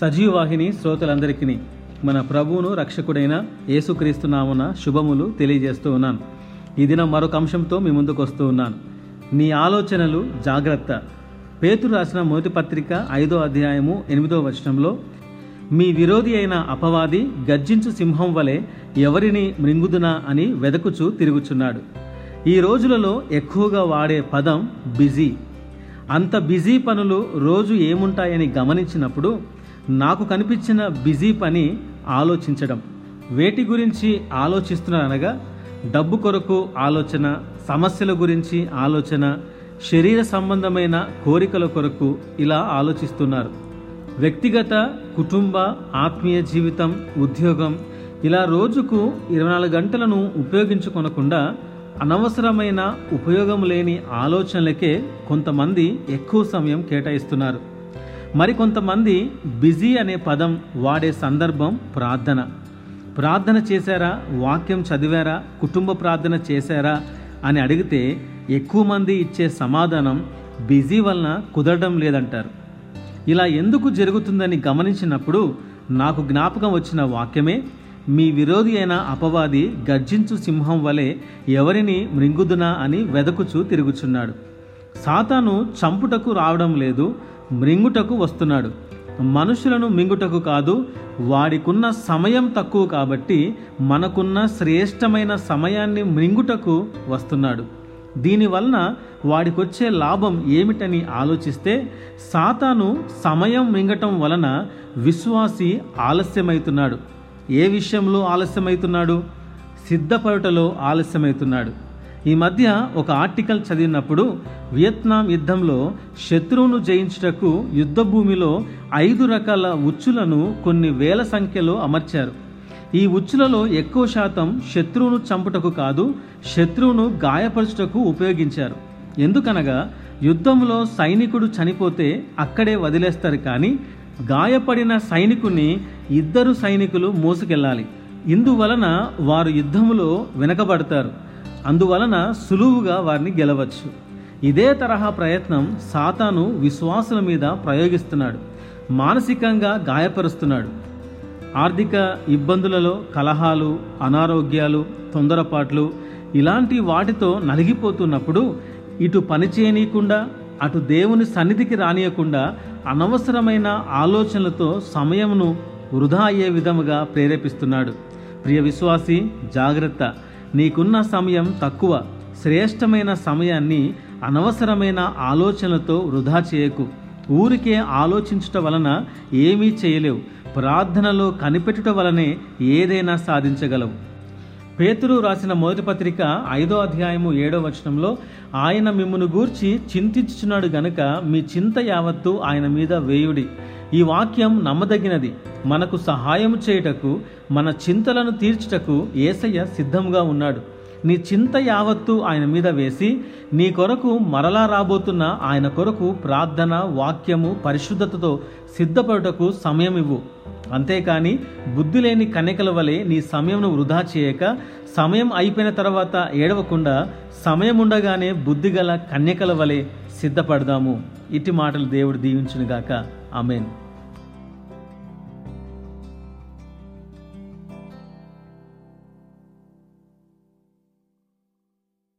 సజీవవాహిని శ్రోతలందరికీ మన ప్రభువును రక్షకుడైన యేసుక్రీస్తు నామున శుభములు తెలియజేస్తూ ఉన్నాను. ఈ దినం మరొక అంశంతో మీ ముందుకు వస్తూ ఉన్నాను. నీ ఆలోచనలు జాగ్రత్త. పేతురు రాసిన మొదటి పత్రిక ఐదో అధ్యాయము ఎనిమిదో వచనంలో మీ విరోధి అయిన అపవాది గర్జించు సింహం వలె ఎవరిని మృంగుదునా అని వెదకుచు తిరుగుచున్నాడు. ఈ రోజులలో ఎక్కువగా వాడే పదం బిజీ. అంత బిజీ పనులు రోజు ఏముంటాయని గమనించినప్పుడు నాకు కనిపించిన బిజీ పని ఆలోచించడం. వేటి గురించి ఆలోచిస్తున్నారనగా డబ్బు కొరకు ఆలోచన సమస్యల గురించి ఆలోచన శరీర సంబంధమైన కోరికల కొరకు ఇలా ఆలోచిస్తున్నారు. వ్యక్తిగత కుటుంబ ఆత్మీయ జీవితం ఉద్యోగం ఇలా రోజుకు ఇరవై నాలుగు గంటలను ఉపయోగించుకొనకుండా అనవసరమైన ఉపయోగం లేని ఆలోచనలకే కొంతమంది ఎక్కువ సమయం కేటాయిస్తున్నారు. మరికొంతమంది బిజీ అనే పదం వాడే సందర్భం ప్రార్థన. ప్రార్థన చేశారా? వాక్యం చదివారా? కుటుంబ ప్రార్థన చేశారా? అని అడిగితే ఎక్కువ మంది ఇచ్చే సమాధానం బిజీ వలన కుదరడం లేదంటారు. ఇలా ఎందుకు జరుగుతుందని గమనించినప్పుడు నాకు జ్ఞాపకం వచ్చిన వాక్యమే మీ విరోధి అయిన అపవాది గర్జించు సింహం వలె ఎవరిని మృంగుదునా అని వెదకుచూ తిరుగుచున్నాడు. సాతాను చంపుటకు రావడం లేదు మృంగుటకు వస్తున్నాడు. మనుషులను మింగుటకు కాదు వాడికున్న సమయం తక్కువ కాబట్టి మనకున్న శ్రేష్టమైన సమయాన్ని మృంగుటకు వస్తున్నాడు. దీనివలన వాడికొచ్చే లాభం ఏమిటని ఆలోచిస్తే సాతాను సమయం మింగటం వలన విశ్వాసి ఆలస్యమవుతున్నాడు ఏ విషయంలో ఆలస్యమవుతున్నాడు సిద్ధపడుటలో ఆలస్యమవుతున్నాడు ఈ మధ్య ఒక ఆర్టికల్ చదివినప్పుడు వియత్నాం యుద్ధంలో శత్రువును జయించుటకు యుద్ధ భూమిలో ఐదు రకాల ఉచ్చులను కొన్ని వేల సంఖ్యలో అమర్చారు. ఈ ఉచ్చులలో ఎక్కువ శాతం శత్రువును చంపుటకు కాదు శత్రువును గాయపరచుటకు ఉపయోగించారు. ఎందుకనగా యుద్ధంలో సైనికుడు చనిపోతే అక్కడే వదిలేస్తారు కానీ గాయపడిన సైనికుని ఇద్దరు సైనికులు మోసుకెళ్ళాలి. ఇందువలన వారు యుద్ధములో వెనకబడతారు. అందువలన సులువుగా వారిని గెలవచ్చు. ఇదే తరహా ప్రయత్నం సాతాను విశ్వాసుల మీద ప్రయోగిస్తున్నాడు. మానసికంగా గాయపరుస్తున్నాడు. ఆర్థిక ఇబ్బందులలో కలహాలు అనారోగ్యాలు తొందరపాట్లు ఇలాంటి వాటితో నలిగిపోతున్నప్పుడు ఇటు పని చేయనీయకుండా అటు దేవుని సన్నిధికి రానియకుండా అనవసరమైన ఆలోచనలతో సమయమును వృధా అయ్యే విధముగా ప్రేరేపిస్తున్నాడు. ప్రియ విశ్వాసి జాగ్రత్త. నీకున్న సమయం తక్కువ. శ్రేష్టమైన సమయాన్ని అనవసరమైన ఆలోచనలతో వృధా చేయకు. ఊరికే ఆలోచించుట వలన ఏమీ చేయలేవు. ప్రార్థనలో కనిపెట్టుట వలనే ఏదైనా సాధించగలవు. పేతురు రాసిన మొదటి పత్రిక ఐదో అధ్యాయము ఏడో వచనంలో ఆయన మిమ్మును గూర్చి చింతించుచున్నాడు గనుక మీ చింత యావత్తు ఆయన మీద వేయుడి. ఈ వాక్యం నమ్మదగినది. మనకు సహాయం చేయుటకు మన చింతలను తీర్చుటకు ఏసయ్య సిద్ధంగా ఉన్నాడు. నీ చింత యావత్తు ఆయన మీద వేసి నీ కొరకు మరలా రాబోతున్న ఆయన కొరకు ప్రార్థన వాక్యము పరిశుద్ధతతో సిద్ధపడుటకు సమయం ఇవ్వు. అంతేకాని బుద్ధి లేని కన్యకల వలె నీ సమయంను వృధా చేయక సమయం అయిపోయిన తర్వాత ఏడవకుండా సమయం ఉండగానే బుద్ధిగల కన్యకల వలె సిద్ధపడదాము. ఇట్టి మాటలు దేవుడు దీవించునుగాక. Amen.